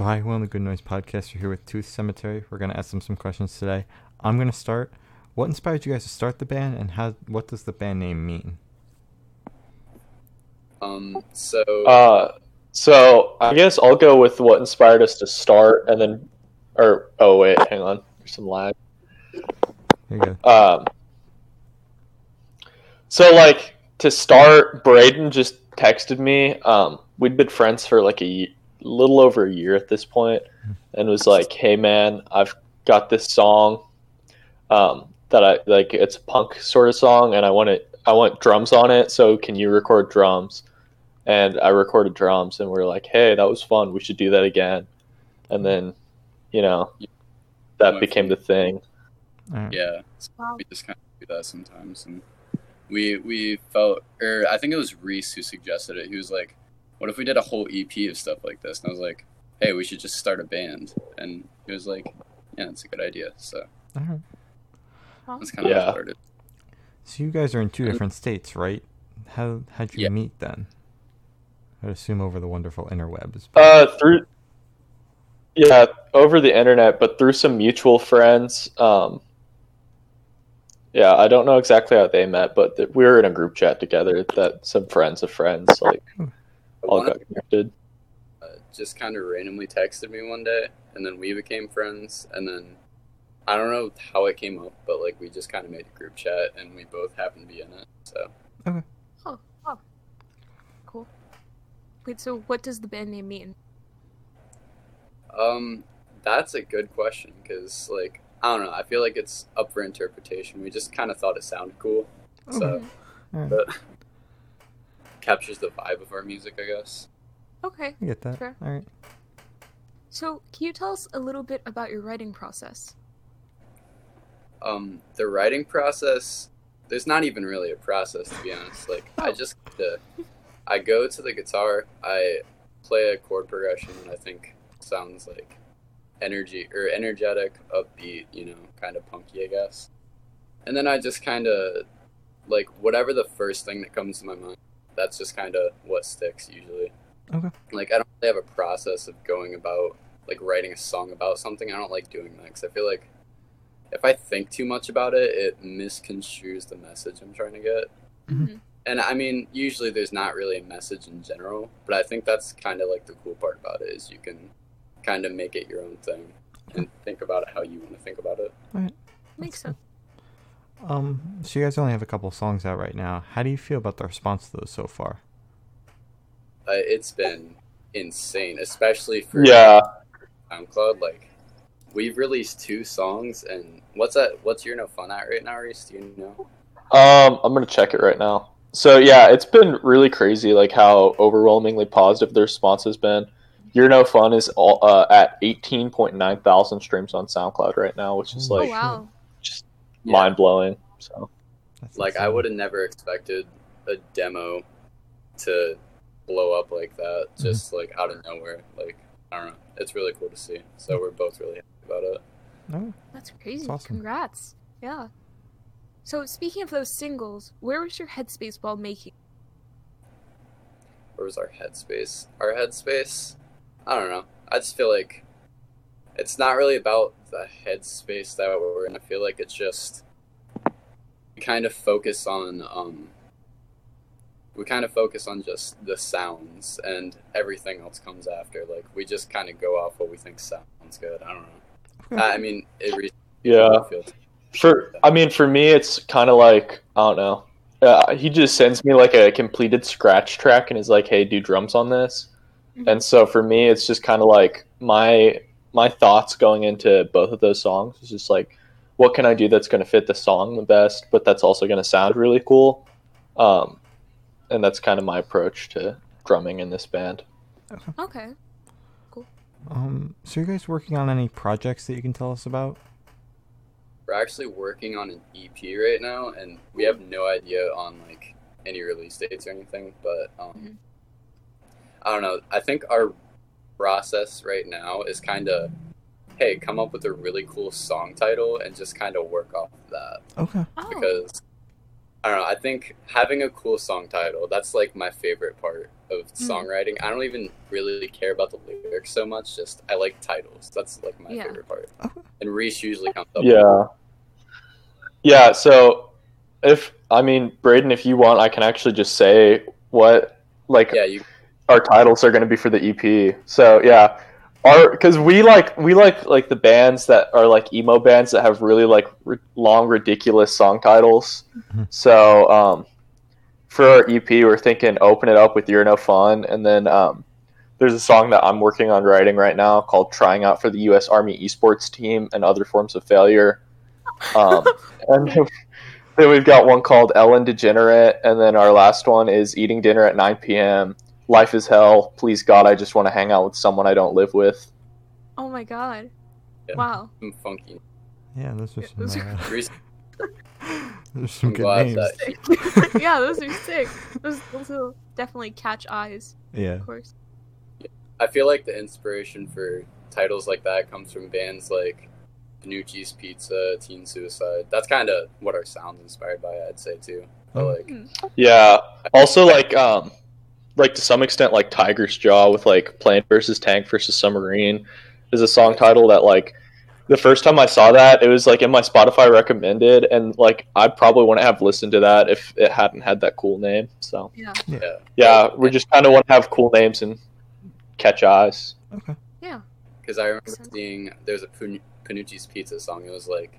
So hi, we're on the Good Noise Podcast. We're here with Tooth Cemetery. We're gonna ask them some questions today. I'm gonna start. What inspired you guys to start the band, and how? What does the band name mean? Um, so Uh, so I guess I'll go with what inspired us to start, and then, or oh wait, hang on, there's some lag. There you go. Um, so like to start, Braden just texted me. Um, we'd been friends for like a ye- little over a year at this point, and was like, "Hey man, I've got this song, um, that I like. It's a punk sort of song, and I want it. I want drums on it. So can you record drums?" And I recorded drums, and we are like, "Hey, that was fun. We should do that again." And then, you know, that Went became the thing. All right. yeah, Wow. we just kind of do that sometimes, and we we felt, or I think it was Reese who suggested it. He was like, "What if we did a whole EP of stuff like this?" And I was like, "Hey, we should just start a band." And he was like, "Yeah, it's a good idea." So All right. that's kind of how Yeah. it started. So you guys are in two different states, right? How how'd you Yeah. meet then? I'd assume over the wonderful interwebs. Uh, through yeah, over the internet, but through some mutual friends. Um, yeah, I don't know exactly how they met, but th- we were in a group chat together. That some friends of friends like all got connected. uh, just kind of randomly texted me one day, and then we became friends. And then I don't know how it came up, but like we just kind of made a group chat, and we both happened to be in it. So Okay. Oh, oh. Cool. Wait, so what does the band name mean? um, that's a good question because like I don't know, I feel like it's up for interpretation. We just kind of thought it sounded cool, so Okay. But captures the vibe of our music, I guess. Okay. I get that. Sure. All right. So, can you tell us a little bit about your writing process? um the writing process there's not even really a process to be honest like i Oh. just uh, i go to the guitar i play a chord progression that i think sounds like energy or energetic upbeat you know kind of punky i guess and then i just kind of like whatever the first thing that comes to my mind that's just kind of what sticks usually Okay. like i don't really have a process of going about like writing a song about something i don't like doing that because i feel like if I think too much about it, it misconstrues the message I'm trying to get. Mhm. And I mean, usually there's not really a message in general, but I think that's kind of like the cool part about it is you can kind of make it your own thing and think about it how you want to think about it. Makes sense. Um. So you guys only have a couple songs out right now. How do you feel about the response to those so far? Uh, it's been insane, especially for Yeah, SoundCloud. Like, we've released two songs, and what's that? What's your no fun at right now, Reese? Do you know? um, I'm gonna check it right now. So yeah, it's been really crazy, like how overwhelmingly positive the response has been. You're no fun is all, uh, at 18.9 thousand streams on SoundCloud right now, which is Oh, like oh, wow. Just Yeah. mind blowing. So That's Like, I would have never expected a demo to blow up like that, mm-hmm. just like out of nowhere. Like, I don't know. It's really cool to see. So we're both really happy about it. Oh, That's crazy. awesome. Congrats. Yeah. So, speaking of those singles, where was your headspace while making? Where was our headspace? Our headspace? I don't know. I just feel like it's not really about the headspace that we're in. I feel like it's just we kind of focus on um we kind of focus on just the sounds and everything else comes after. Like we just kind of go off what we think sounds good. I don't know. Okay. I mean, it re- yeah, feels for I mean for me it's kind of like I don't know. Uh, he just sends me like a completed scratch track and is like, "Hey, do drums on this." Mhm. And so for me, it's just kind of like my my thoughts going into both of those songs is just like, what can I do that's going to fit the song the best, but that's also going to sound really cool. Um, and that's kind of my approach to drumming in this band. Okay. Cool. Um. So you guys working on any projects that you can tell us about? we're actually working on an EP right now, and we have no idea on like any release dates or anything. But um, Mhm. I don't know. I think our process right now is kind of, hey, come up with a really cool song title and just kind of work off of that Okay. Oh. because I don't know. I think having a cool song title that's like my favorite part of Hmm. songwriting. I don't even really care about the lyrics so much. Just I like titles. That's like my Yeah. favorite part. Okay. And Reese usually comes up. Yeah. Yeah, so if I mean Braden, if you want, I can actually just say what like Yeah, you our titles are going to be for the EP. So yeah, our because we like we like like the bands that are like emo bands that have really like r- long ridiculous song titles. Mhm. So um, for our EP, we're thinking open it up with "You're No Fun," and then um, there's a song that I'm working on writing right now called "Trying Out for the U.S. Army Esports Team and Other Forms of Failure." Um, and then we've got one called "Ellen Degenerate," and then our last one is "Eating Dinner at 9 p.m." Life is hell. Please God, I just want to hang out with someone I don't live with. Oh my god. Yeah. Wow. some funky. Yeah, those are Yeah, some. those are- Uh, Reese, those are some I'm good names. that yeah, those are sick. Those, those will definitely catch eyes, yeah. of course. I feel like the inspiration for titles like that comes from bands like Panucci's Pizza, Teen Suicide. That's kind of what our sound's inspired by, I'd say too. But Oh. like, Yeah. Also, like, um, like to some extent, like Tiger's Jaw with like Plane versus Tank versus Submarine is a song title that like the first time I saw that it was like in my Spotify recommended, and like I probably wouldn't have listened to that if it hadn't had that cool name. So Yeah. yeah, yeah, we just kind of want to have cool names and catch eyes. Okay. Yeah. because I remember Sense. seeing there's a Pan- Panucci's Pizza song. It was like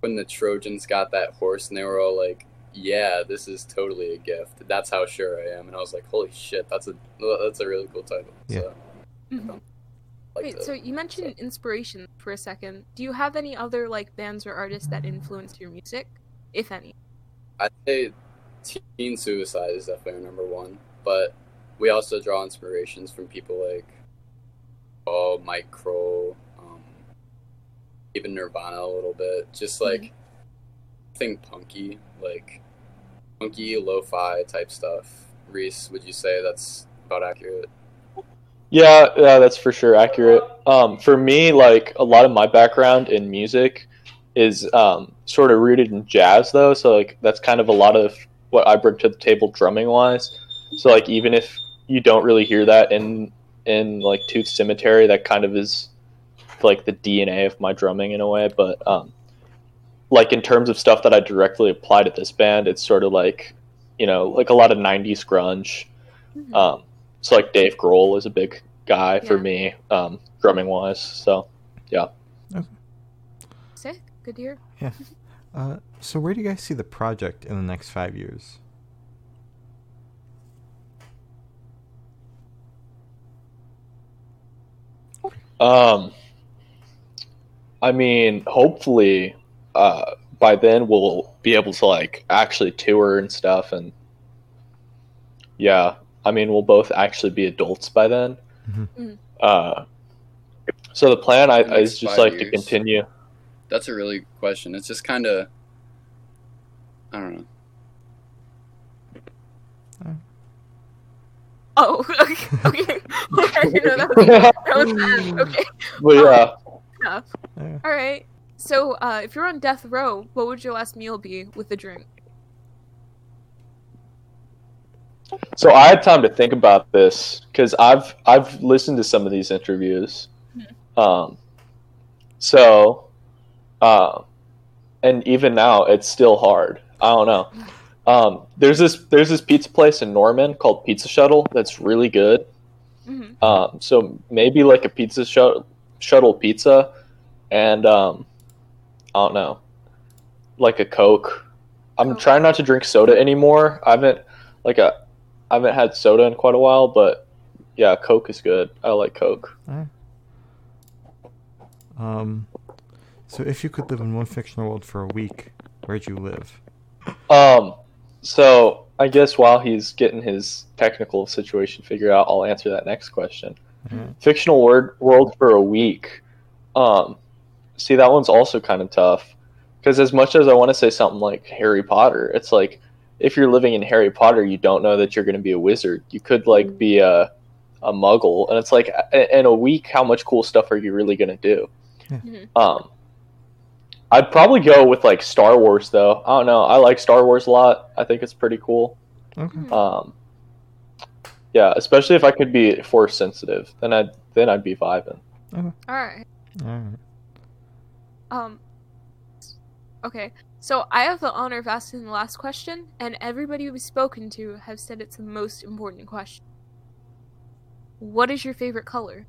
when the Trojans got that horse, and they were all like, "Yeah, this is totally a gift." That's how sure I am, and I was like, "Holy shit, that's a that's a really cool title." Yeah. So, Mhm. like Wait, the- so you mentioned inspiration for a second. Do you have any other like bands or artists that influenced your music, if any? I'd say Teen Suicide is definitely our number one, but we also draw inspirations from people like oh Mike Krol, um, even Nirvana a little bit. Just like think punky, like punky lo-fi type stuff. Reese, would you say that's about accurate? Yeah, yeah, that's for sure accurate. Um, for me, like a lot of my background in music is um, sort of rooted in jazz, though. So like that's kind of a lot of what I bring to the table drumming wise. So like even if you don't really hear that in in like Tooth Cemetery, that kind of is like the DNA of my drumming in a way. But um, like in terms of stuff that I directly apply to this band, it's sort of like you know like a lot of '90s grunge. Mhm. Um, so like Dave Grohl is a big guy for Yeah. me, um, drumming wise. So yeah. Sick. Good to hear. Uh, so where do you guys see the project in the next five years? um, I mean, hopefully, uh, by then we'll be able to like actually tour and stuff, and yeah, I mean we'll both actually be adults by then. Mhm. Mhm. Uh, so the plan I, The next is just five like to continue. That's a really good question. It's just kind of I don't know. Oh, okay. okay. I didn't that was, that was bad. Okay. But yeah, Yeah. Yeah. All right. So, uh, if you're on death row, what would your last meal be with a drink? So I had time to think about this because I've I've listened to some of these interviews. Um, so, uh, and even now it's still hard. I don't know. Um, there's this there's this pizza place in Norman called Pizza Shuttle that's really good. hmm Um, so maybe like a pizza shuttle shuttle pizza, and um, I don't know, like a Coke. I'm Coke. trying not to drink soda anymore. I haven't like a I haven't had soda in quite a while, but yeah, Coke is good. I like Coke. Um, so if you could live in one fictional world for a week, where'd you live? Um, so I guess while he's getting his technical situation figured out, I'll answer that next question. Alright. fictional word world for a week. Um, see, that one's also kind of tough because as much as I want to say something like Harry Potter, it's like if you're living in Harry Potter, you don't know that you're going to be a wizard. You could like be a a Muggle, and it's like in a week, how much cool stuff are you really going to do? Mhm. Um, I'd probably go with like Star Wars though. I don't know. I like Star Wars a lot. I think it's pretty cool. Okay. Hmm. Um, Yeah, especially if I could be force sensitive, then I'd then I'd be vibing. All right. All right. Um. Okay, so I have the honor of asking the last question, and everybody we've spoken to have said it's the most important question. What is your favorite color?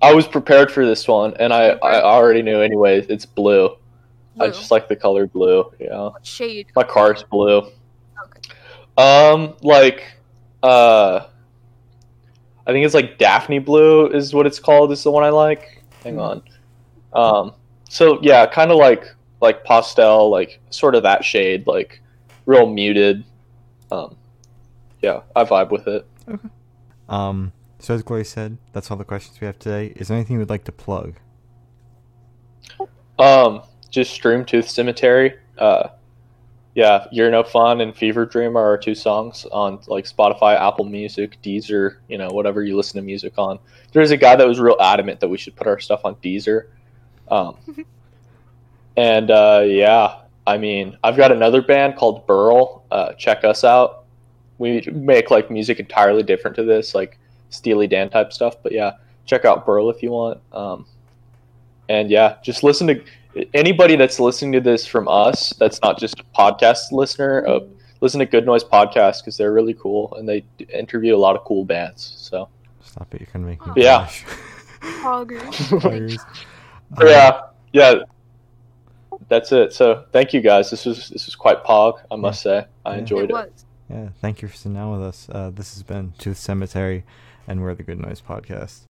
I was prepared for this one, and I I already knew anyway. It's blue. I just like the color blue. Yeah, What shade? my car's blue. Okay. Um, like, uh, I think it's like Daphne blue is what it's called. Is the one I like. Hang on. Um, so yeah, kind of like like pastel, like sort of that shade, like real muted. Um, yeah, I vibe with it. Okay. Um, so as Glory said, that's all the questions we have today. Is there anything you would like to plug? Um, just Stream Tooth Cemetery. Uh, yeah, You're No Fun and Fever Dream are our two songs on like Spotify, Apple Music, Deezer, you know, whatever you listen to music on. There's a guy that was real adamant that we should put our stuff on Deezer. Um, and uh, yeah, I mean, I've got another band called Burl. Uh, check us out. We make like music entirely different to this, like Steely Dan type stuff. But yeah, check out Burl if you want. Um, and yeah, just listen to anybody that's listening to this from us that's not just a podcast listener uh, listen to good noise podcast because they're really cool and they interview a lot of cool bands so Stop it! You're gonna make me. Yeah. blush. Poggers. Poggers. Um, yeah yeah that's it so thank you guys this was this was quite pog i must say i Yeah. enjoyed it it. Yeah. Thank you for sitting down with us. Uh, this has been Tooth Cemetery, and we're the Good Noise Podcast.